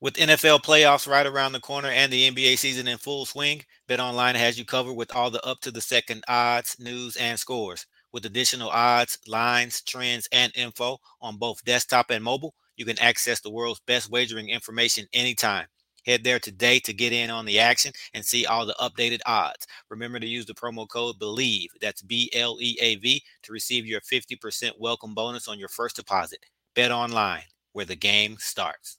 With NFL playoffs right around the corner and the NBA season in full swing, BetOnline has you covered with all the up to the second odds, news, and scores. With additional odds, lines, trends, and info on both desktop and mobile, you can access the world's best wagering information anytime. Head there today to get in on the action and see all the updated odds. Remember to use the promo code BLEAV, that's B L E A V, to receive your 50% welcome bonus on your first deposit. Bet online, where the game starts.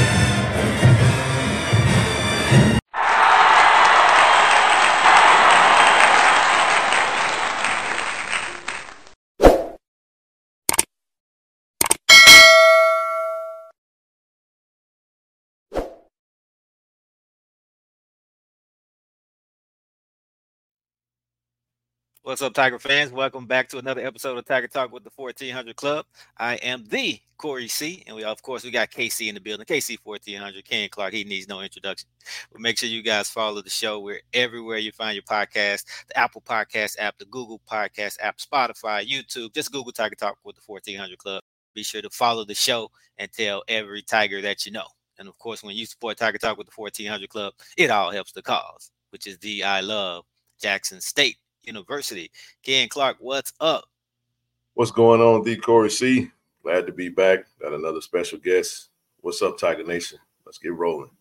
What's up, Tiger fans? Welcome back to another episode of Tiger Talk with the 1400 Klub. I am the Corey C, and we of course we got KC in the building. KC 1400, Ken Clark. He needs no introduction. But make sure you guys follow the show. We're everywhere you find your podcast: the Apple Podcast app, the Google Podcast app, Spotify, YouTube. Just Google Tiger Talk with the 1400 Klub. Be sure to follow the show and tell every Tiger that you know. And of course, when you support Tiger Talk with the 1400 Klub, it all helps the cause, which is the I Love Jackson State University. Ken Clark, what's up? What's going on, D. Corey C? Glad to be back. Got another special guest. What's up, Tiger Nation? Let's get rolling.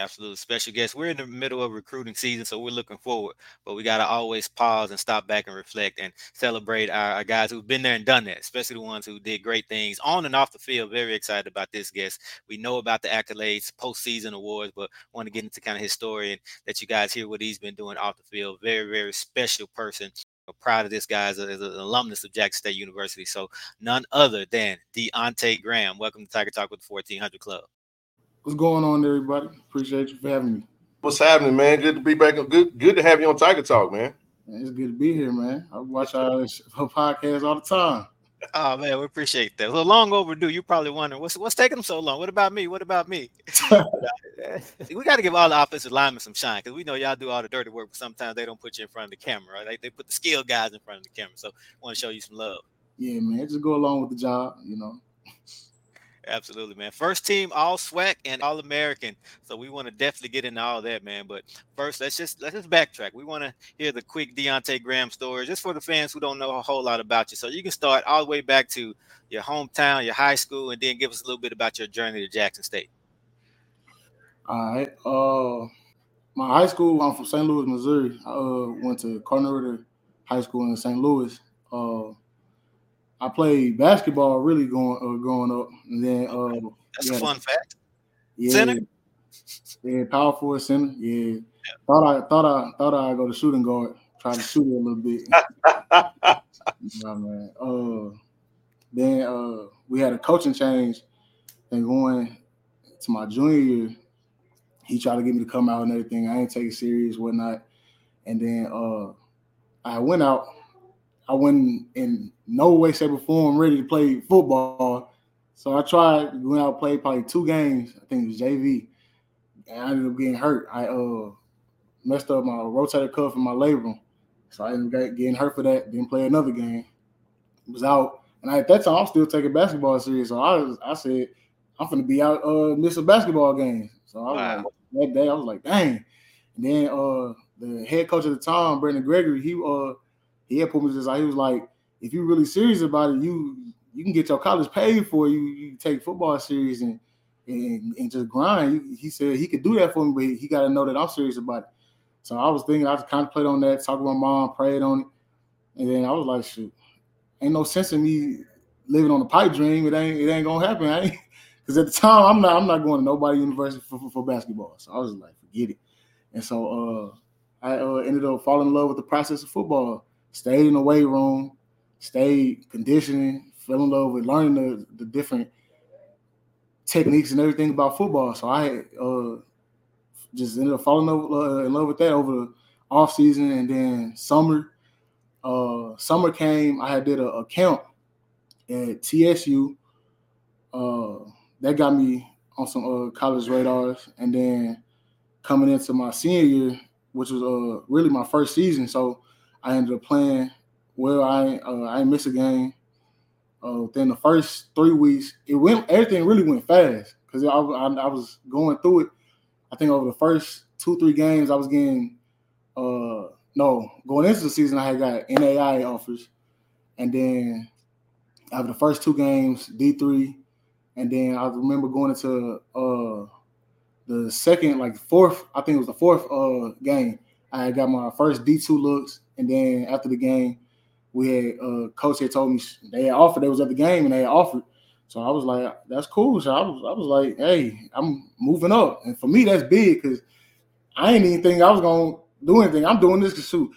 Absolutely special guest. We're in the middle of recruiting season, so we're looking forward. But we got to always pause and stop back and reflect and celebrate our, our, guys who've been there and done that, especially the ones who did great things on and off the field. Very excited about this guest. We know about the accolades, postseason awards, but want to get into kind of his story and let you guys hear what he's been doing off the field. Very, very special person. I'm proud of this guy as, a, as an alumnus of Jackson State University. So none other than Deontae Graham. Welcome to Tiger Talk with the 1400 Klub. What's going on, everybody? Appreciate you for having me. What's happening, man? Good to be back. Good, good to have you on Tiger Talk, man. It's good to be here, man. I watch our, our podcast all the time. Oh man, we appreciate that. Well, long overdue. You probably wondering what's what's taking them so long. What about me? What about me? we got to give all the offensive linemen some shine because we know y'all do all the dirty work, but sometimes they don't put you in front of the camera. Right? They, they put the skilled guys in front of the camera. So, want to show you some love. Yeah, man. Just go along with the job, you know. Absolutely, man. First team all SWAC and all American. So we want to definitely get into all that, man. But first, let's just let's just backtrack. We want to hear the quick Deontae Graham story, just for the fans who don't know a whole lot about you. So you can start all the way back to your hometown, your high school, and then give us a little bit about your journey to Jackson State. All right. Uh my high school, I'm from St. Louis, Missouri. I uh, went to Ritter High School in St. Louis. Uh, I played basketball really going uh, growing up, and then uh, that's yeah, a fun fact. Yeah, center. Yeah, power forward center. Yeah. yeah. Thought I thought I thought I'd go to shooting guard, try to shoot it a little bit. nah, man. Uh, then uh, we had a coaching change, and going to my junior year, he tried to get me to come out and everything. I ain't take it serious, whatnot. And then uh, I went out I wasn't in no way, shape, or form ready to play football. So I tried, went out, played probably two games. I think it was JV. And I ended up getting hurt. I uh messed up my rotator cuff and my labrum. So I ended up getting hurt for that. Didn't play another game. Was out. And I, at that time, I'm still taking basketball serious. So I was, I said, I'm gonna be out uh missing basketball games. So wow. like, that day, I was like, dang. And then uh the head coach at the time, Brandon Gregory, he uh he had me just like he was like, if you're really serious about it, you you can get your college paid for you. You take football serious and and, and just grind. He said he could do that for me, but he got to know that I'm serious about it. So I was thinking, I just contemplate on that, talk to my mom, prayed on it, and then I was like, shoot, ain't no sense in me living on a pipe dream. It ain't it ain't gonna happen. Because at the time, I'm not I'm not going to nobody university for, for, for, basketball. So I was like, forget it. And so uh, I uh, ended up falling in love with the process of football stayed in the weight room, stayed conditioning, fell in love with learning the, the different techniques and everything about football. So I uh, just ended up falling over, uh, in love with that over the off season and then summer. Uh, summer came, I had did a, a camp at TSU. Uh, that got me on some uh, college radars, and then coming into my senior year, which was uh, really my first season. So I ended up playing well. I uh, I miss a game, uh, within the first three weeks, it went everything really went fast because I, I, I, was going through it. I think over the first two three games, I was getting uh no going into the season, I had got NAI offers, and then after the first two games, D three, and then I remember going into uh the second like fourth, I think it was the fourth uh game. I got my first D two looks, and then after the game we had uh coach had told me they had offered, they was at the game and they had offered. So I was like, that's cool. So I was I was like, hey, I'm moving up. And for me, that's big because I ain't even think I was gonna do anything. I'm doing this to.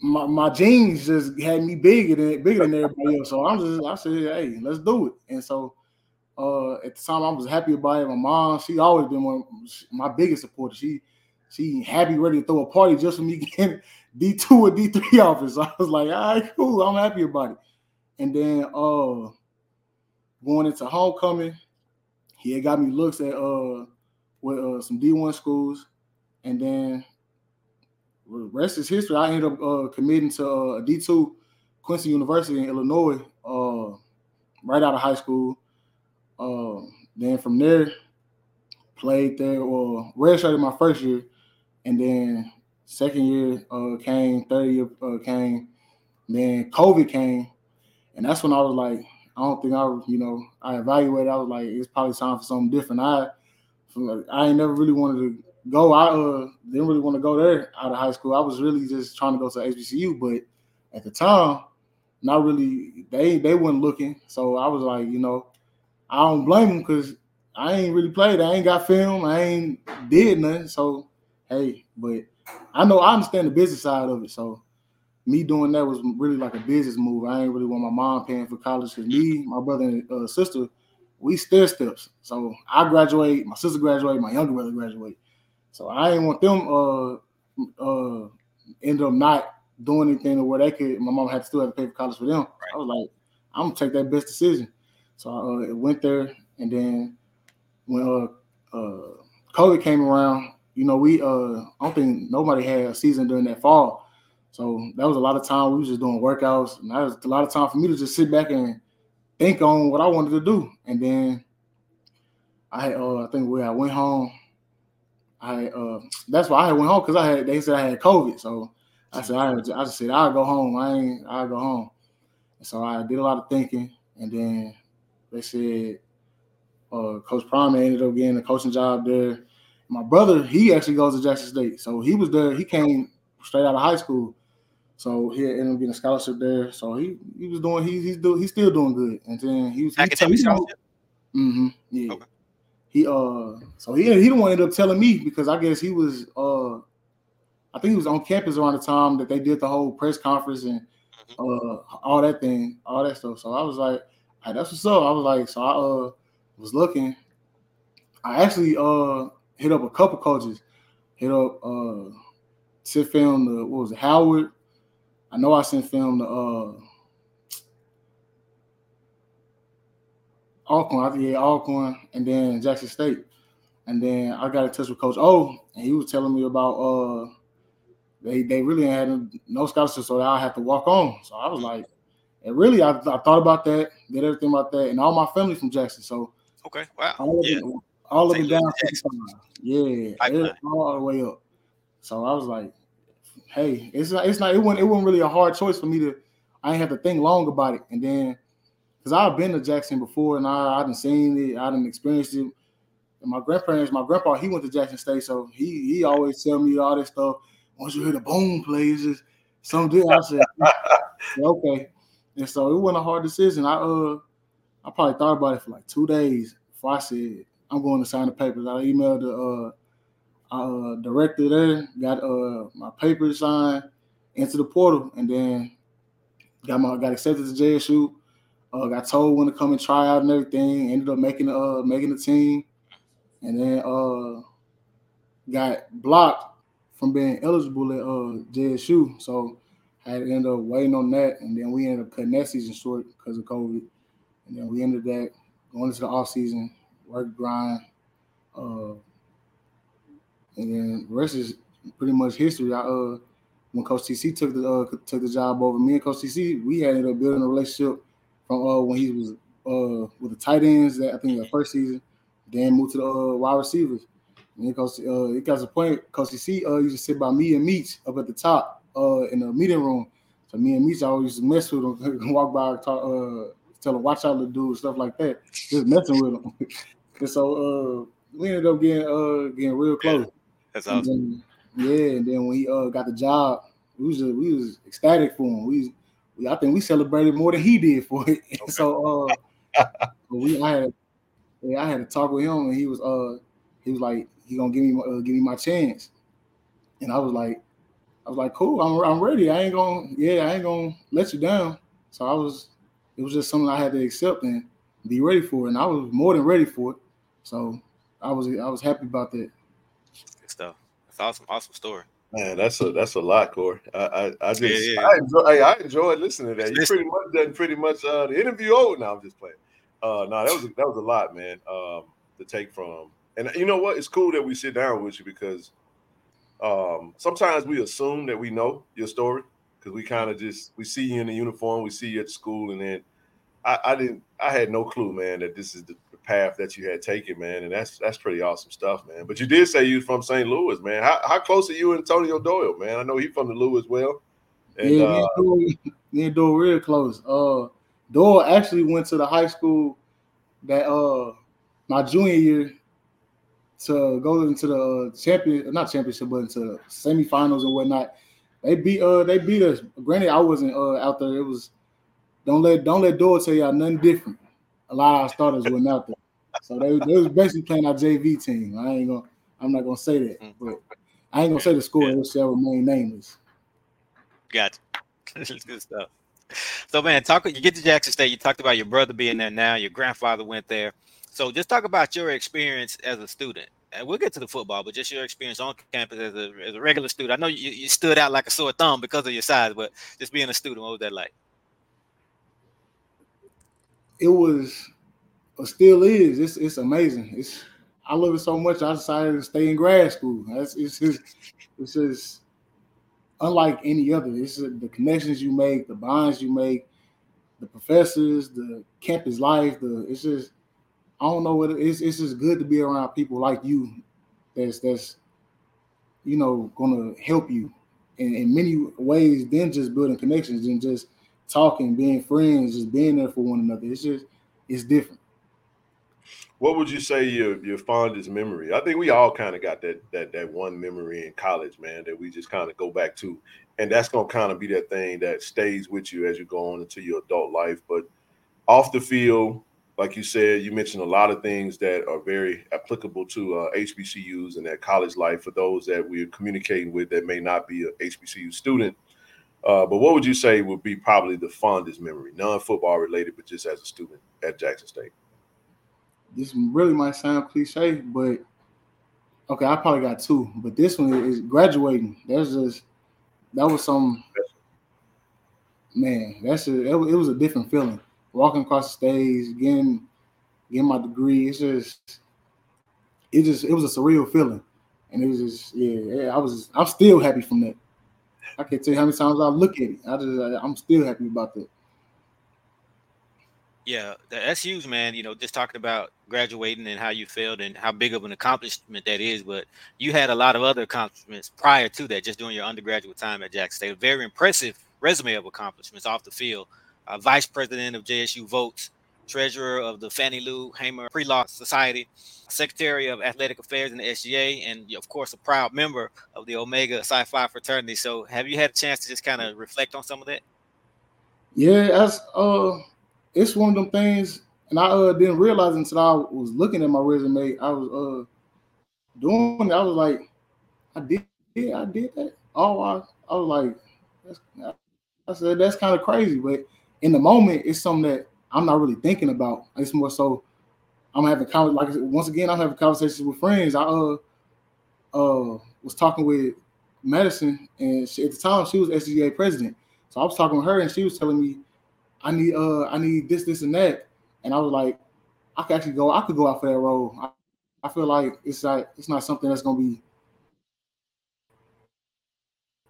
My, my genes just had me bigger than bigger than everybody else. So I'm just I said, hey, let's do it. And so uh at the time I was happy about it. My mom, she always been one my biggest supporter. She she happy ready to throw a party just for me getting D2 or D3 office. I was like, all right, cool. I'm happy about it. And then uh going into homecoming, he had got me looks at uh with uh, some D1 schools. And then rest is history. I ended up uh, committing to uh, D2 Quincy University in Illinois uh, right out of high school. Uh, then from there, played there or redshirted my first year, and then Second year uh, came, third year uh, came, then COVID came, and that's when I was like, I don't think I, you know, I evaluated. I was like, it's probably time for something different. I, I ain't never really wanted to go. I uh, didn't really want to go there out of high school. I was really just trying to go to HBCU, but at the time, not really. They they weren't looking, so I was like, you know, I don't blame them because I ain't really played. I ain't got film. I ain't did nothing. So hey, but I know I understand the business side of it. So me doing that was really like a business move. I ain't really want my mom paying for college because me, my brother and uh, sister, we stair steps. So I graduate, my sister graduate, my younger brother graduate. So I didn't want them uh uh end up not doing anything where they could. My mom had to still have to pay for college for them. Right. I was like, I'm gonna take that best decision. So I uh, went there, and then when uh, uh, COVID came around, you know, we uh I don't think nobody had a season during that fall. So that was a lot of time. We was just doing workouts, and that was a lot of time for me to just sit back and think on what I wanted to do. And then I uh I think we I went home. I uh that's why I went home because I had they said I had COVID. So I said I, I just said I'll go home. I ain't I'll go home. And so I did a lot of thinking, and then they said uh Coach Prime ended up getting a coaching job there my brother, he actually goes to Jackson State. So he was there. He came straight out of high school. So he ended up getting a scholarship there. So he he was doing he, he's do, he's still doing good. And then he was academic scholarship. Mm-hmm. Yeah. Okay. He uh so he he the one ended up telling me because I guess he was uh I think he was on campus around the time that they did the whole press conference and mm-hmm. uh all that thing, all that stuff. So I was like, hey, that's what's up. I was like, so I uh was looking. I actually uh hit up a couple coaches, hit up uh sent film to what was it, Howard. I know I sent film to uh Alcorn, I think yeah, Alcorn, and then Jackson State. And then I got in touch with Coach O, and he was telling me about uh they they really had no scholarship, so I had to walk on. So I was like, and really I, I thought about that, did everything about that, and all my family from Jackson. So okay, wow, all yeah. it, all of it down yeah, all the way up. So I was like, hey, it's not, it's not, it wasn't, it wasn't really a hard choice for me to. I didn't have to think long about it, and then because I've been to Jackson before, and I I didn't seen it, I didn't experienced it. And my grandparents, my grandpa, he went to Jackson State, so he he always tell me all this stuff. Once you hear the boom plays, just something. I said, okay. And so it wasn't a hard decision. I uh I probably thought about it for like two days before I said, I'm going to sign the papers. I emailed the uh, uh, director there, got uh, my papers signed into the portal, and then got my got accepted to JSU. Uh, got told when to come and try out and everything. Ended up making uh making the team, and then uh got blocked from being eligible at uh JSU. So I had to end up waiting on that, and then we ended up cutting that season short because of COVID. And then we ended that going into the off season work grind. Uh, and then the rest is pretty much history. I uh when Coach TC took the uh, took the job over me and Coach TC, we ended up building a relationship from uh, when he was uh, with the tight ends. That I think the first season, then moved to the uh, wide receivers. And because uh, it got to the point, Coach TC uh, you just sit by me and Meach up at the top uh, in the meeting room. So me and Meach I always used to mess with him, walk by, talk, uh, tell him watch out, the dude, stuff like that, just messing with him. and so uh, we ended up getting uh, getting real close. Yeah, that's awesome. And then, yeah, and then when he uh, got the job, we was just, we was ecstatic for him. We, we I think we celebrated more than he did for it. Okay. so uh, we I had yeah, I had to talk with him, and he was uh he was like he gonna give me uh, give me my chance, and I was like I was like, cool, I'm I'm ready. I ain't gonna, yeah, I ain't gonna let you down. So I was, it was just something I had to accept and be ready for, and I was more than ready for it. So I was I was happy about that. Good stuff. That's awesome, awesome story. Man, that's a that's a lot, Corey. I I, I just yeah, yeah. I enjoy I enjoy listening to that. You pretty much done pretty much uh, the interview over. Now I'm just playing. Uh, no, that was that was a lot, man. Um, to take from, and you know what? It's cool that we sit down with you because um, sometimes we assume that we know your story because we kind of just we see you in the uniform, we see you at school, and then I, I didn't I had no clue, man, that this is the, the, path that you had taken, man, and that's that's pretty awesome stuff, man. But you did say you from St. Louis, man. How, how close are you and Antonio Doyle, man? I know he's from the Lou as well. And, yeah, me and, uh, Doyle, me and Doyle real close. Uh, Doyle actually went to the high school that uh my junior year to go into the champion, not championship, but into the semifinals and whatnot. They beat uh they beat us. Granted, I wasn't uh out there. It was don't let don't let Doyle tell y'all nothing different. A lot of our starters were not out there. So they, they was basically playing our JV team. I ain't gonna I'm not gonna say that, but I ain't gonna say the score, it shall remain nameless. Gotcha. good stuff. So man, talk you get to Jackson State, you talked about your brother being there now, your grandfather went there. So just talk about your experience as a student. And we'll get to the football, but just your experience on campus as a, as a regular student. I know you, you stood out like a sore thumb because of your size, but just being a student, what was that like? It was, still is. It's it's amazing. It's I love it so much. I decided to stay in grad school. That's it's just it's just unlike any other. It's the connections you make, the bonds you make, the professors, the campus life. The it's just I don't know what it is. It's just good to be around people like you that's that's you know gonna help you in, in many ways than just building connections and just talking, being friends, just being there for one another. It's just it's different. What would you say your your fondest memory? I think we all kind of got that that that one memory in college, man, that we just kind of go back to, and that's gonna kind of be that thing that stays with you as you go on into your adult life. But off the field, like you said, you mentioned a lot of things that are very applicable to uh, HBCUs and that college life for those that we're communicating with that may not be a HBCU student. Uh, but what would you say would be probably the fondest memory, non-football related, but just as a student at Jackson State? This really might sound cliche, but okay, I probably got two, but this one is graduating. That's just that was some man. That's a, it was a different feeling walking across the stage, getting getting my degree. It's just it just it was a surreal feeling. And it was just yeah, I was I'm still happy from that. I can't tell you how many times I look at it. I just I'm still happy about that. Yeah, that's huge, man. You know, just talking about graduating and how you felt and how big of an accomplishment that is. But you had a lot of other accomplishments prior to that, just during your undergraduate time at Jackson State. A very impressive resume of accomplishments off the field uh, vice president of JSU Votes, treasurer of the Fannie Lou Hamer Pre-Law Society, secretary of athletic affairs in the SGA, and of course a proud member of the Omega Phi fraternity. So, have you had a chance to just kind of reflect on some of that? Yeah, as uh, it's one of them things, and I uh, didn't realize until I was looking at my resume. I was uh doing. I was like, I did, I did that. Oh, I, I was like, I said that's kind of crazy, but in the moment, it's something that I'm not really thinking about. It's more so I'm having con- like once again, I'm having conversations with friends. I uh uh was talking with Madison, and she, at the time she was SGA president. So I was talking with her, and she was telling me, I need uh I need this, this, and that. And I was like, I could actually go, I could go out for that role. I, I feel like it's like it's not something that's gonna be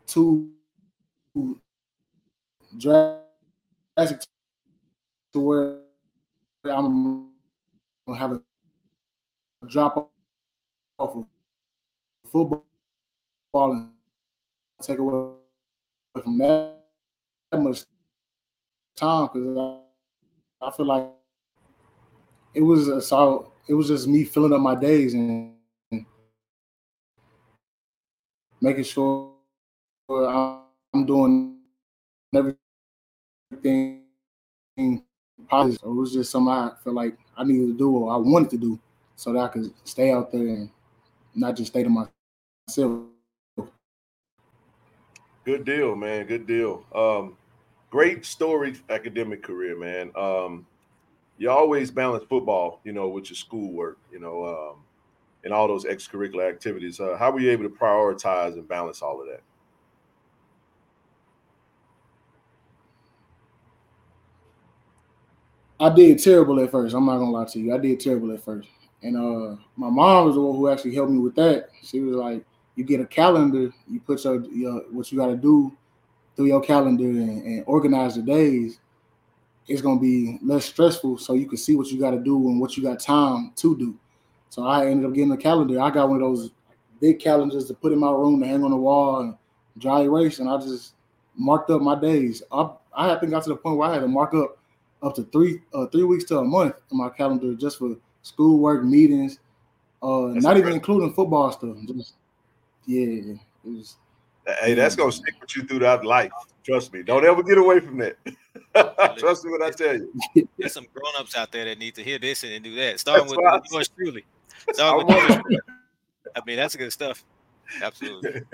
too drastic to where I'm gonna have a drop off of football and take away from that, that much time because I, I feel like it was a so it was just me filling up my days and making sure I'm doing everything positive. It was just something I felt like I needed to do or I wanted to do so that I could stay out there and not just stay to myself. Good deal, man. Good deal. Um, great storied academic career, man. Um, you always balance football, you know, with your schoolwork, you know, um, and all those extracurricular activities. Uh, how were you able to prioritize and balance all of that? I did terrible at first. I'm not gonna lie to you. I did terrible at first. And uh my mom was the one who actually helped me with that. She was like, you get a calendar, you put your, your what you gotta do through your calendar and, and organize the days. It's gonna be less stressful so you can see what you gotta do and what you got time to do. So I ended up getting a calendar. I got one of those big calendars to put in my room to hang on the wall and dry erase, and I just marked up my days. I, I think got to the point where I had to mark up up to three uh, three weeks to a month in my calendar just for schoolwork, meetings, uh, not even including football stuff. Just yeah, was, Hey, that's gonna stick with you throughout life. Trust me. Don't ever get away from that. Trust me when I tell you. There's some grown-ups out there that need to hear this and do that. Starting with yours truly. Starting with yours. I mean, that's good stuff. Absolutely.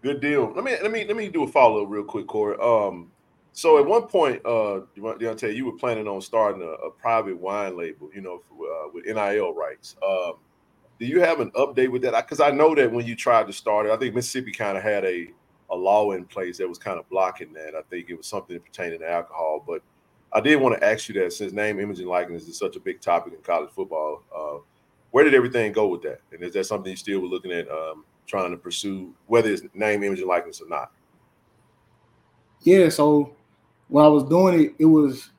Good deal. Let me let me let me do a follow up real quick, Corey. Um, so at one point, uh, Deontae, you were planning on starting a, a private wine label, you know, for, uh, with NIL rights. Um, do you have an update with that? Because I know that when you tried to start it, I think Mississippi kind of had a a law in place that was kind of blocking that. I think it was something pertaining to alcohol, but I did want to ask you that since name, image, and likeness is such a big topic in college football. Uh, where did everything go with that? And is that something you still were looking at um, trying to pursue, whether it's name, image, and likeness or not? Yeah. So when I was doing it, it was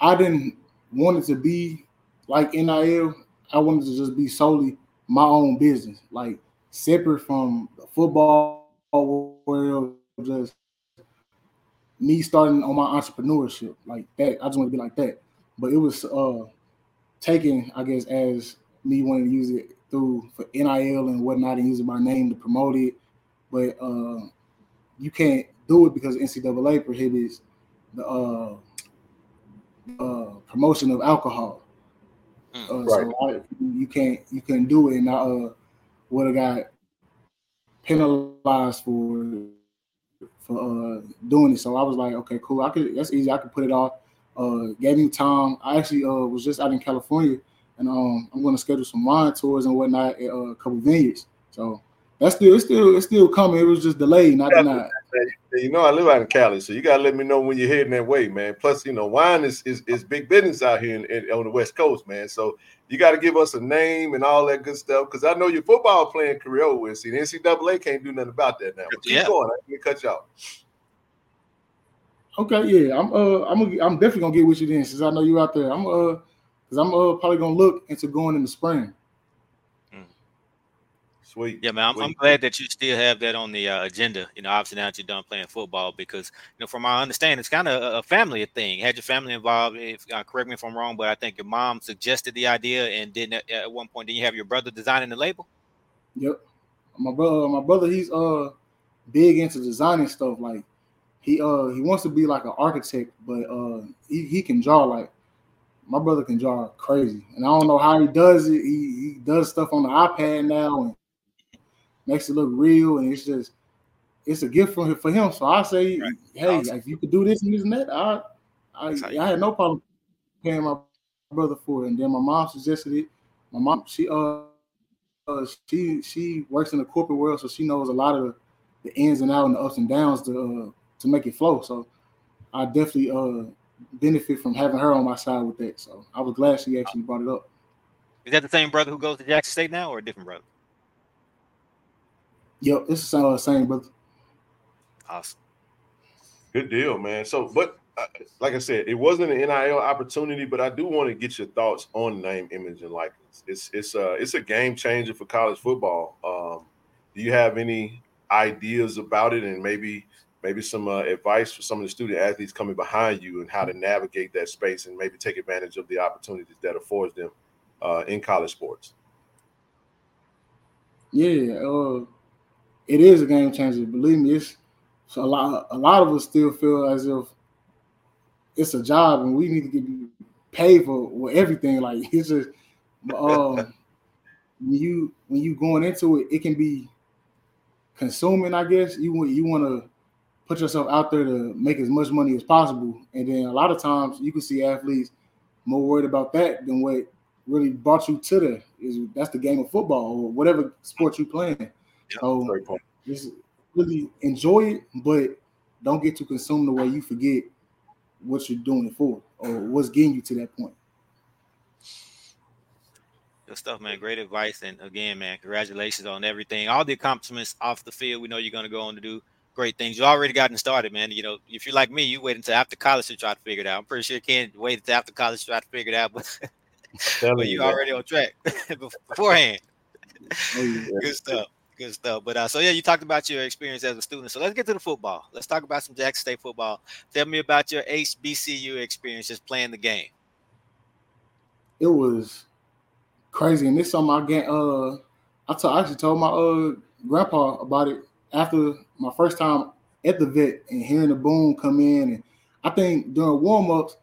I didn't want it to be like NIL. I wanted to just be solely my own business, like separate from the football world, just me starting on my entrepreneurship like that. I just want to be like that. But it was uh taken, I guess, as me wanting to use it through for NIL and whatnot and using my name to promote it. But uh you can't do it because NCAA prohibits the uh, uh, promotion of alcohol. Mm. Uh, right. So I, you can't you can do it, and I uh, would have got penalized for for uh, doing it. So I was like, okay, cool. I could that's easy. I could put it off. Uh, gave me time. I actually uh, was just out in California, and um, I'm going to schedule some wine tours and whatnot at uh, a couple vineyards. So that's still it's still it's still coming. It was just delayed, not denied. You know, I live out in Cali, so you gotta let me know when you're heading that way, man. Plus, you know, wine is is, is big business out here in, in, on the West Coast, man. So you got to give us a name and all that good stuff. Because I know your football playing career over. See, the NCAA can't do nothing about that now. But keep yeah. going. I can cut you off. Okay, yeah, I'm uh, I'm I'm definitely gonna get with you then, since I know you're out there. I'm uh, because I'm uh probably gonna look into going in the spring. Sweet. Yeah, man. I'm, I'm, glad that you still have that on the uh, agenda. You know, obviously now that you're done playing football, because you know, from my understanding, it's kind of a, family thing. Had your family involved? If uh, correct me if I'm wrong, but I think your mom suggested the idea, and didn't at one point, did you have your brother designing the label? Yep. My brother, my brother, he's uh big into designing stuff. Like he uh he wants to be like an architect, but uh he, he can draw like my brother can draw crazy, and I don't know how he does it. He, he does stuff on the iPad now, and makes it look real, and it's just it's a gift for for him. So I say, right. hey, awesome. if you could do this and this and that, I I, I had no problem paying my brother for it. And then my mom suggested it. My mom, she uh, uh she she works in the corporate world, so she knows a lot of the ins and outs and the ups and downs to uh, to make it flow. So I definitely uh benefit from having her on my side with that. So I was glad she actually brought it up. Is that the same brother who goes to Jackson State now, or a different brother? Yep, it's the same, same brother. Awesome. Good deal, man. So, but like I said, it wasn't an NIL opportunity, but I do want to get your thoughts on name, image, and likeness. It's it's a it's a game changer for college football. Um, do you have any ideas about it, and maybe maybe some uh, advice for some of the student athletes coming behind you and how to navigate that space and maybe take advantage of the opportunities that affords them uh, in college sports? Yeah, uh, it is a game changer. Believe me, it's a lot. A lot of us still feel as if it's a job and we need to get paid for everything. Like it's just um, when you when you going into it, it can be consuming. I guess you want you want to put yourself out there to make as much money as possible, and then a lot of times you can see athletes more worried about that than what really brought you to the is that's the game of football or whatever sport you playing. So just really enjoy it, but don't get too consumed the way you forget what you're doing it for or what's getting you to that point. Good stuff, man. Great advice. And again, man, congratulations on everything. All the accomplishments off the field. We know you're going to go on to do great things. You already gotten started, man. You know, if you're like me, you wait until after college to try to figure it out. I'm pretty sure you can't wait until after college to try to figure it out, but, but you already on track beforehand. Oh, yeah. Good stuff. Good stuff. But uh, so yeah, you talked about your experience as a student. So let's get to the football. Let's talk about some Jackson State football. Tell me about your HBCU experience just playing the game. It was crazy, and this something I get. Uh, I, t- I actually told my uh grandpa about it after my first time at the vet and hearing the boom come in, and I think during warm ups,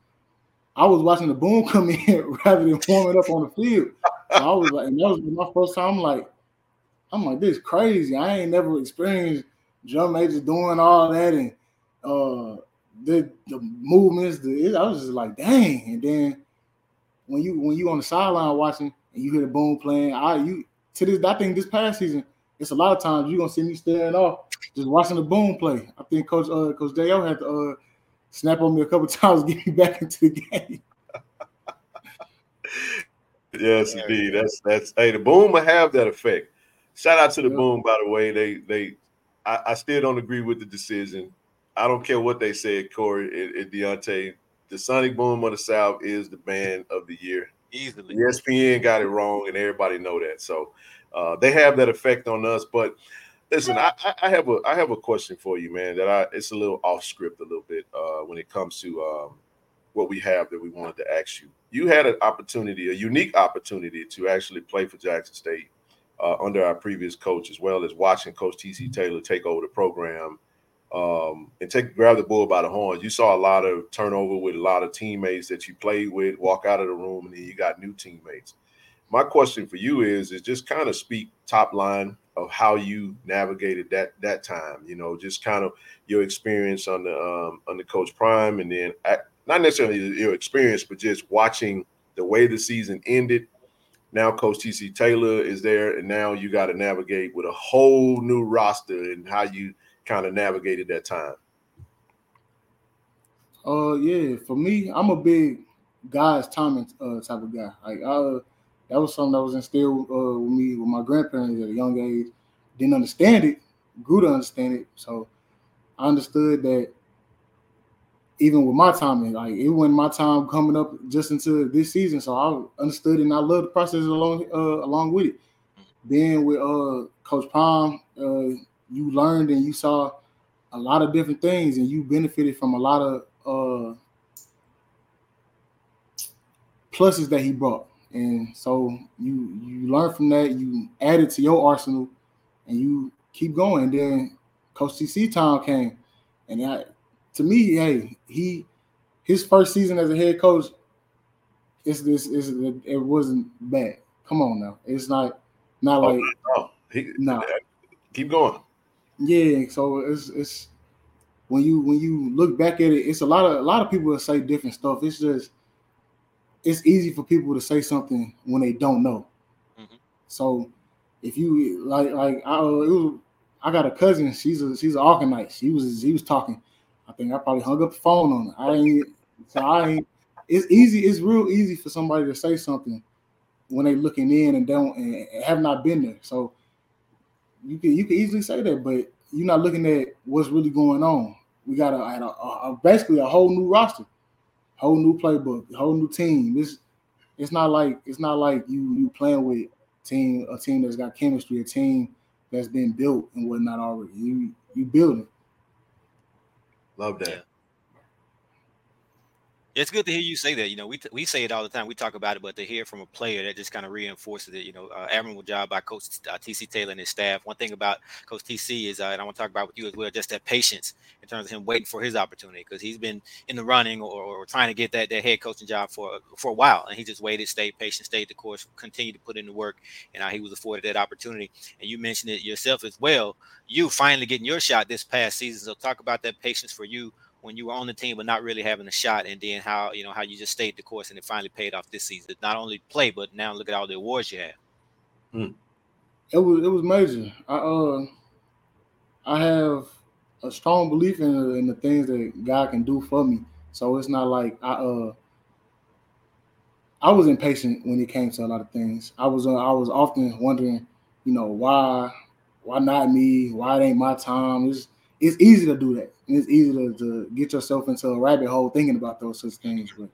I was watching the boom come in rather than warming up on the field. So I was like, and that was my first time. I'm like, I'm like, this crazy. I ain't never experienced drum majors doing all that and uh the the movements. The, I was just like, dang. And then when you when you on the sideline watching and you hear the boom playing, I you to this I think this past season, it's a lot of times you're gonna see me staring off just watching the boom play. I think Coach uh Coach Dale had to uh snap on me a couple times to get me back into the game. yes, indeed. That's that's hey the boom will have that effect. Shout out to the Boom, by the way. They they I, I, still don't agree with the decision. I don't care what they said, Corey and, and Deontae. The Sonic Boom of the South is the band of the year. Easily. ESPN got it wrong, and everybody know that. So uh, they have that effect on us. But listen, I, I, have a I have a question for you, man. That I it's a little off script a little bit uh, when it comes to um, what we have that we wanted to ask you. You had an opportunity, a unique opportunity to actually play for Jackson State uh, under our previous coach, as well as watching Coach TC Taylor take over the program um, and take grab the bull by the horns. You saw a lot of turnover with a lot of teammates that you played with, walk out of the room, and then you got new teammates. My question for you is, is just kind of speak top line of how you navigated that that time. You know, just kind of your experience on the um, under Coach Prime, and then at, not necessarily your experience, but just watching the way the season ended now Coach TC Taylor is there, and now you got to navigate with a whole new roster and how you kind of navigated that time. Uh, yeah, for me, I'm a big God's timing uh, type of guy. Like, uh, that was something that was instilled uh, with me with my grandparents at a young age. Didn't understand it, grew to understand it. So I understood that even with my timing, like it wasn't my time coming up just into this season, so I understood and I love the process along uh, along with it. Then with uh, Coach Prime, uh, you learned and you saw a lot of different things, and you benefited from a lot of uh, pluses that he brought. And so you you learn from that, you add it to your arsenal, and you keep going. And then Coach TC time came, and I to me, hey, he his first season as a head coach, it's this is it wasn't bad. Come on now, it's not not oh, like no, he, no. Keep going. Yeah, so it's it's when you when you look back at it, it's a lot of a lot of people that say different stuff. It's just it's easy for people to say something when they don't know. Mm-hmm. So if you like like I was, I got a cousin, she's a she's an Arcanite. She was he was talking. I think I probably hung up the phone on it. I ain't so I ain't it's easy, it's real easy for somebody to say something when they looking in and don't and have not been there. So you can you can easily say that, but you're not looking at what's really going on. we got a, a, a, basically a whole new roster, whole new playbook, whole new team. It's it's not like it's not like you you playing with team a team that's got chemistry, a team that's been built and whatnot already. You you building. Love that. Yeah it's good to hear you say that. You know, we, t- we say it all the time. We talk about it, but to hear from a player that just kind of reinforces it. You know, uh, admirable job by Coach uh, TC Taylor and his staff. One thing about Coach TC is, uh, and I want to talk about with you as well, just that patience in terms of him waiting for his opportunity because he's been in the running or, or trying to get that, that head coaching job for for a while, and he just waited, stayed patient, stayed the course, continued to put in the work, and he was afforded that opportunity. And you mentioned it yourself as well. You finally getting your shot this past season. So talk about that patience for you when you were on the team but not really having a shot, and then how you know how you just stayed the course and it finally paid off this season. Not only play, but now look at all the awards you have. Hmm. It was it was major. I uh I have a strong belief in, in the things that God can do for me. So it's not like I uh I was impatient when it came to a lot of things. I was uh, I was often wondering, you know, why why not me? Why it ain't my time? It's it's easy to do that. And it's easy to, to get yourself into a rabbit hole thinking about those such things. But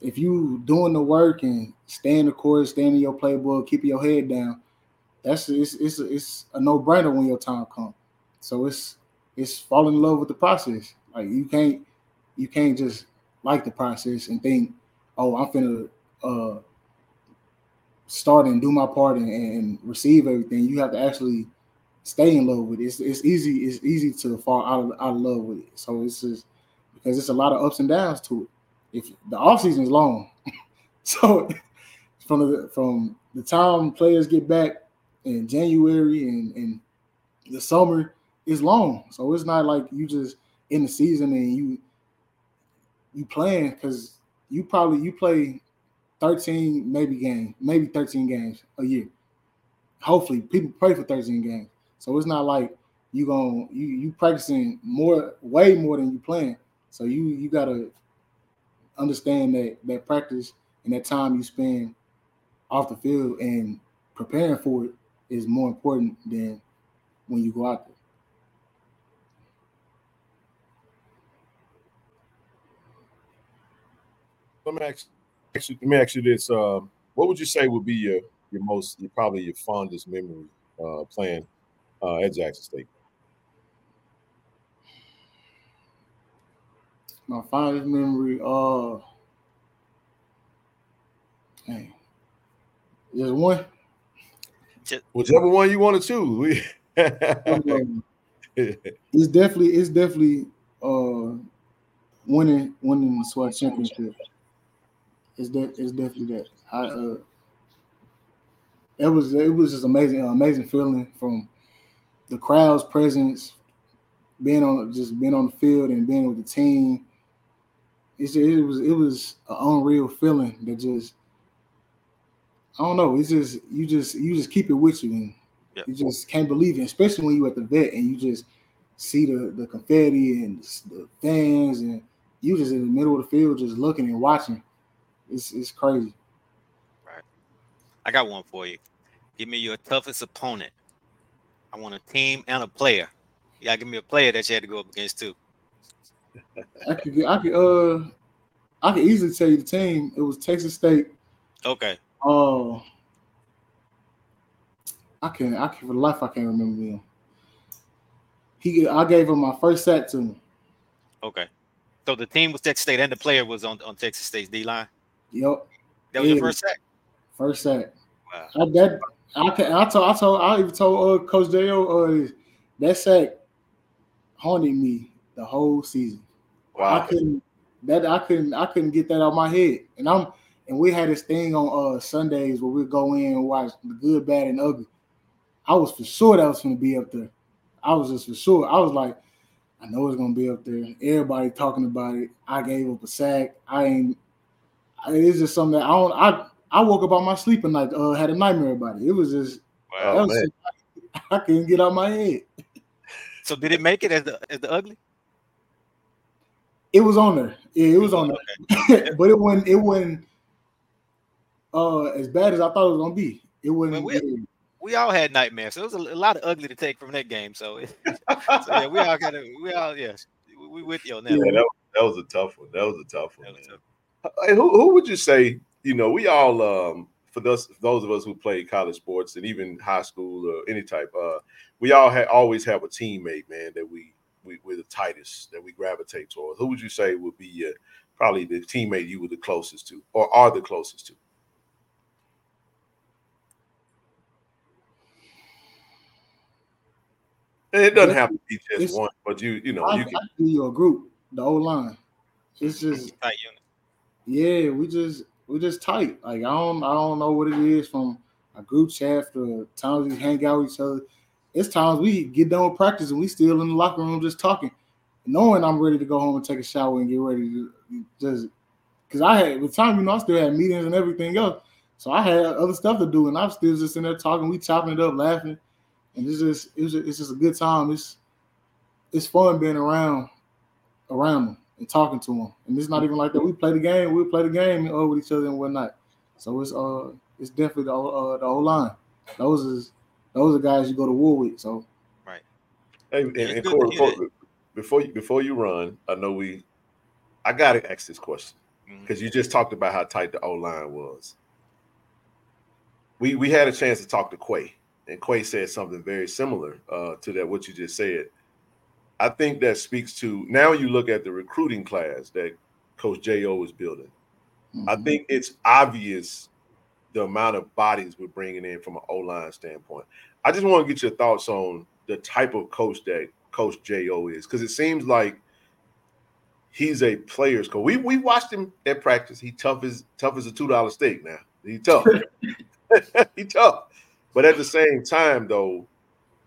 if you doing the work and staying the course, staying in your playbook, keeping your head down, that's it's it's it's a no brainer when your time comes. So it's it's falling in love with the process. Like you can't you can't just like the process and think, oh, I'm finna uh, start and do my part and, and receive everything. You have to actually stay in love with it. It's, it's easy. It's easy to fall out of, out of love with it. So it's just because it's a lot of ups and downs to it. If the off season is long, so from the from the time players get back in January and, and the summer is long. So it's not like you just in the season and you you playing because you probably you play 13 maybe games, maybe 13 games a year. Hopefully, people play for 13 games. So it's not like you going you you practicing more, way more than you playing. So you you gotta understand that that practice and that time you spend off the field and preparing for it is more important than when you go out there. Let me ask, let me ask you this: uh, What would you say would be your your most, your, probably your fondest memory uh, playing uh, at Jackson State? My fondest memory, uh, hey, just one. Whichever one you want to choose. it's definitely, it's definitely uh, winning, winning the SWAC championship. It's that, it's definitely that. I uh, it was, it was just amazing, amazing feeling from the crowd's presence, being on just being on the field and being with the team, it's it was it was an unreal feeling that just I don't know. It's just you just you just keep it with you and yeah. you just can't believe it, especially when you at the vet and you just see the the confetti and the fans and you just in the middle of the field just looking and watching. It's it's crazy. Right. I got one for you. Give me your toughest opponent I want a team and a player. Gotta give me a player that you had to go up against too. I could, I could, uh, I could easily tell you the team. It was Texas State. Okay. Oh, uh, I can't. I can for life I can't remember him. He, I gave him my first sack to him. Okay. So the team was Texas State, and the player was on, on Texas State's D line. Yep. That was yeah. your first sack. First sack. Wow. I, that I can, I told, I told, I even told uh, Coach Jo uh, that sack haunted me the whole season. Wow. I couldn't that I couldn't I couldn't get that out my head. And I'm and we had this thing on uh Sundays where we go in and watch the good, bad, and ugly. I was for sure that was gonna be up there. I was just for sure. I was like, I know it's gonna be up there. Everybody talking about it. I gave up a sack. I ain't. It's just something that I don't. I I woke up on my sleep at night, uh, had a nightmare about it. It was just, wow, was just I couldn't get out my head. So did it make it as the as the ugly? It was on there. Yeah, it was on there. but it wasn't it wasn't uh as bad as I thought it was gonna be. It wasn't we, we all had nightmares. So it was a, a, lot of ugly to take from that game. So, so yeah, we all kind of we all yes. we with you on that. Yeah, that, that was a tough one. That was a tough one. Hey, who who would you say? You know, we all um for those those of us who play college sports and even high school or any type, uh, we all ha- always have a teammate, man, that we we we're the tightest that we gravitate towards. Who would you say would be your probably the teammate you were the closest to, or are the closest to? It doesn't have to be just one, but you you know I, you can I you a group, the old line. It's just. Yeah, we just we just tight. Like I don't I don't know what it is from a group chat to times we hang out with each other. It's times we get done with practice and we still in the locker room just talking, knowing I'm ready to go home and take a shower and get ready to just because I had with time, you know, I still had meetings and everything else. So I had other stuff to do, and I'm still just in there talking, we chopping it up, laughing and it's just it's just, it's just a good time. It's it's fun being around around them and talking to them. And it's not even like that. We play the game. We play the game uh, with each other and whatnot. So it's uh it's definitely the uh, the whole line. Those is those are guys you go to war with. So right. Hey, and, and Corey, before, before you before you run, I know we I gotta ask this question because mm-hmm. you just talked about how tight the O line was. We we had a chance to talk to Quay and Quay said something very similar uh, to that what you just said. I think that speaks to now you look at the recruiting class that Coach Jo is building. Mm-hmm. I think it's obvious the amount of bodies we're bringing in from an O line standpoint. I just want to get your thoughts on the type of coach that Coach Jo is because it seems like he's a player's coach. We we watched him at practice. He tough as tough as a two dollar steak. Now he tough. he tough. But at the same time, though,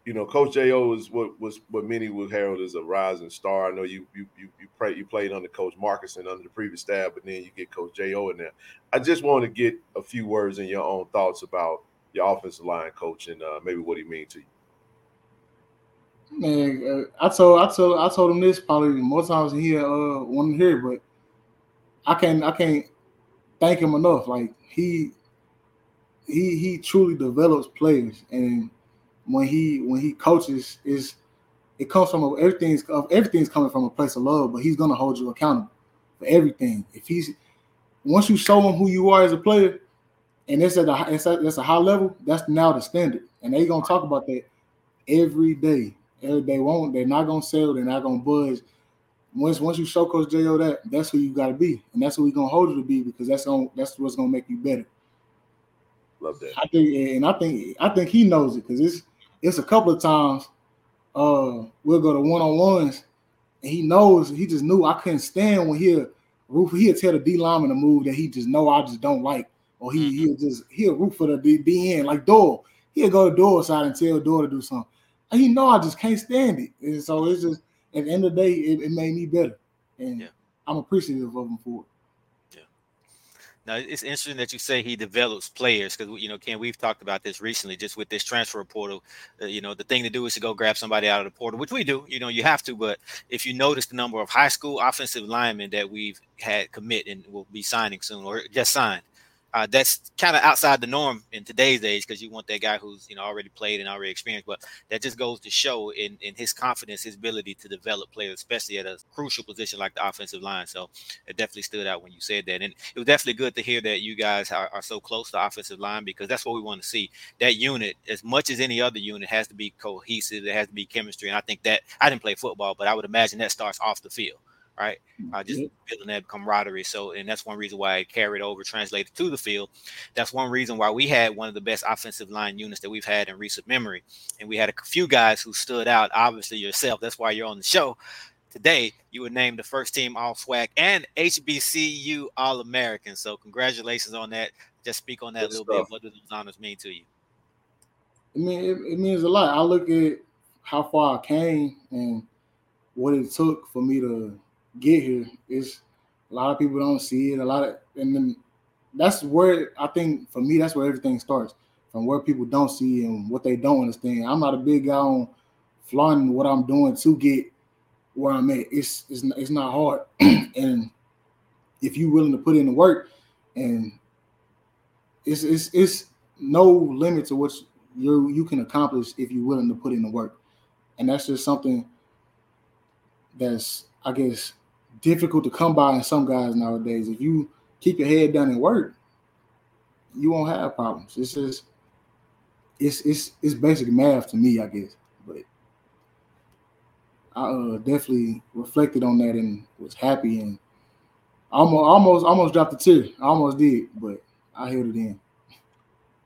you know, Coach Jo is what was what many would herald as a rising star. I know you you you you, pray, you played under Coach Marcuson under the previous staff, but then you get Coach Jo in there. I just want to get a few words in your own thoughts about your offensive line coach and uh, maybe what he means to you. Man, uh, I told I told I told him this probably more times than he uh wanted to hear, but I can't I can't thank him enough. Like he he he truly develops players, and when he when he coaches, is it comes from a, everything's everything's coming from a place of love, but he's gonna hold you accountable for everything. If he's once you show him who you are as a player, and it's at a it's at, it's a high level, that's now the standard, and they gonna talk about that every day. Every day won't they're not gonna sell, they're not gonna buzz. Once once you show Coach Jo that, that's who you gotta be, and that's who we gonna hold you to be because that's gonna that's what's gonna make you better. Love that. I think, and I think, I think he knows it because it's it's a couple of times. Uh, we'll go to one on ones, and he knows. He just knew I couldn't stand when he'll roof. He'll tell the D lineman to move that he just know I just don't like, or he mm-hmm. he'll just he'll root for the D, D end like Doyle. He'll go to Doyle side and tell Doyle to do something. And he know I just can't stand it. And so it's just at the end of the day, it, it made me better, and yeah. I'm appreciative of him for it. Now it's interesting that you say he develops players because you know, Ken, we've talked about this recently, just with this transfer portal. Uh, you know, the thing to do is to go grab somebody out of the portal, which we do. You know, you have to, but if you notice the number of high school offensive linemen that we've had commit and will be signing soon or just signed, uh, that's kind of outside the norm in today's age because you want that guy who's you know already played and already experienced. But that just goes to show in in his confidence, his ability to develop players, especially at a crucial position like the offensive line. So it definitely stood out when you said that, and it was definitely good to hear that you guys are, are so close to offensive line because that's what we want to see. That unit, as much as any other unit, has to be cohesive. It has to be chemistry, and I think that I didn't play football, but I would imagine that starts off the field right? Uh, just building that camaraderie. So, and that's one reason why it carried over, translated to the field. That's one reason why we had one of the best offensive line units that we've had in recent memory. And we had a few guys who stood out. Obviously, yourself. That's why you're on the show today. You were named the first team All SWAC and HBCU All American. So, congratulations on that. Just speak on that Good a little stuff. bit. What do those honors mean to you? I mean, it, it means a lot. I look at how far I came and what it took for me to get here. Is a lot of people don't see it. A lot of and then that's where I think for me that's where everything starts from where people don't see and what they don't understand. I'm not a big guy on flaunting what I'm doing to get where I'm at. It's it's it's not hard, and if you're willing to put in the work, and it's it's it's no limit to what you you can accomplish if you're willing to put in the work, and that's just something that's I guess, difficult to come by in some guys nowadays. If you keep your head down and work, you won't have problems. It's just it's it's it's basic math to me, I guess. But I uh, definitely reflected on that and was happy and almost almost almost dropped a tear. I almost did, but I held it in.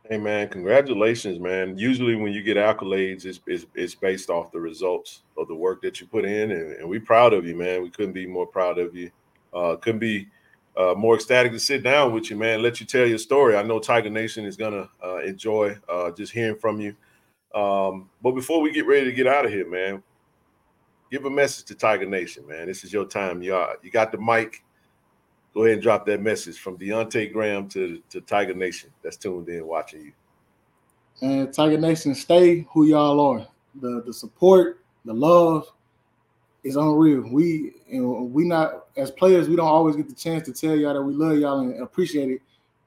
Hey man, congratulations, man. Usually when you get accolades, it's, it's, it's based off the results of the work that you put in, and, and we proud of you, man. We couldn't be more proud of you. Uh, couldn't be uh, more ecstatic to sit down with you, man. Let you tell your story. I know Tiger Nation is gonna uh, enjoy uh, just hearing from you. Um, but before we get ready to get out of here, man, give a message to Tiger Nation, man. This is your time. You are, you got the mic go ahead and drop that message from Deontae Graham to, to Tiger Nation that's tuned in watching you. And Tiger Nation, stay who y'all are. The the support, the love is unreal. We know, we not as players, we don't always get the chance to tell y'all that we love y'all and appreciate it,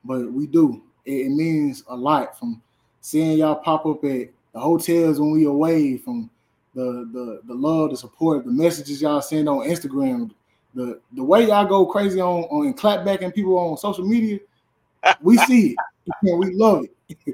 but we do. It, it means a lot from seeing y'all pop up at the hotels when we away, from the the the love, the support, the messages y'all send on Instagram, the the way y'all go crazy on on and clap back and people on social media, we see it and we love it,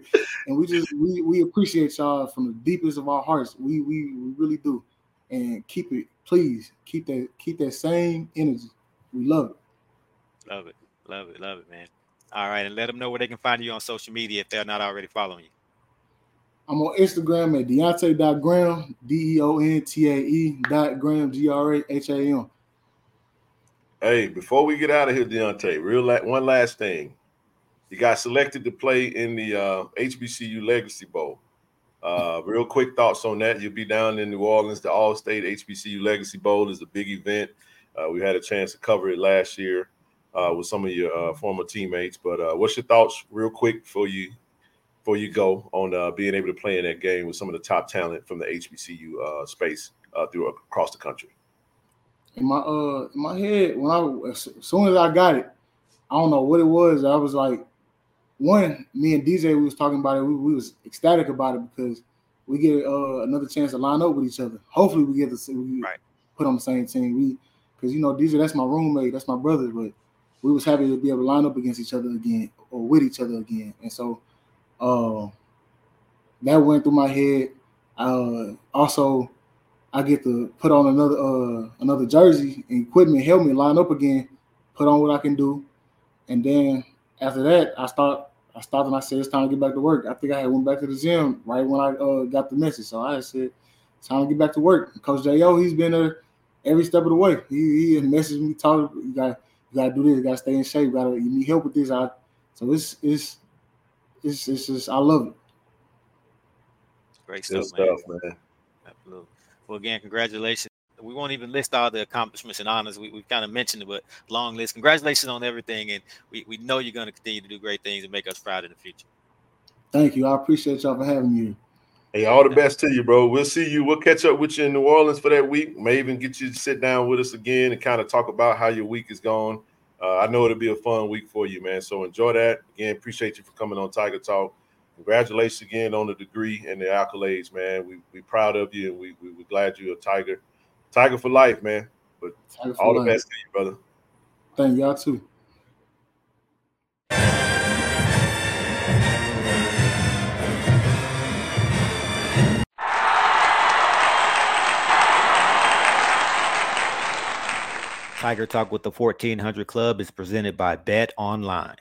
and we just we we appreciate y'all from the deepest of our hearts. We we, we really do, and keep it. Please keep that keep that same energy. We love it. Love it, love it, love it, man. All right, and let them know where they can find you on social media if they're not already following you. I'm on Instagram at Deontae.Graham, D E O N T A E dot Graham, G R A H A M. Hey, before we get out of here, Deontae, real la- one last thing. You got selected to play in the uh, HBCU Legacy Bowl. Uh, real quick thoughts on that. You'll be down in New Orleans. The Allstate HBCU Legacy Bowl is a big event. Uh, we had a chance to cover it last year uh, with some of your uh, former teammates. But uh, what's your thoughts, real quick, before you before you go on being able to play in that game with some of the top talent from the HBCU space through across the country? in my uh in my head when I as soon as I got it, I don't know what it was. I was like, one, me and DJ we was talking about it. We, we was ecstatic about it because we get uh, another chance to line up with each other. Hopefully, we get to see we right. put on the same team. We because you know DJ that's my roommate, that's my brother, but we was happy to be able to line up against each other again or with each other again. And so uh, that went through my head. Uh, also, I get to put on another uh another jersey and equipment, help me line up again, put on what I can do, and then after that, I start. I stopped and I said it's time to get back to work. I think I had went back to the gym right when I uh, got the message, so I said it's time to get back to work. And Coach Jo, he's been there every step of the way. He, he messaged me, told you got you got to do this, you got to stay in shape, you got to you need help with this. I so it's it's it's it's just I love it. Great stuff, man. stuff, man. Absolutely. Well, again, congratulations. We won't even list all the accomplishments and honors. We, we've kind of mentioned it, but long list. Congratulations on everything. And we, we know you're going to continue to do great things and make us proud in the future. Thank you. I appreciate y'all for having me. Hey, all the best to you, bro. We'll see you. We'll catch up with you in New Orleans for that week. May even get you to sit down with us again and kind of talk about how your week is going. Uh, I know it'll be a fun week for you, man. So enjoy that. Again, appreciate you for coming on Tiger Talk congratulations again on the degree and the accolades, man. We we proud of you and we, we we're glad you're a tiger. Tiger for life, man. But all life. the best to you, brother. Thank y'all too. Tiger Talk with the 1400 Klub is presented by Bet Online.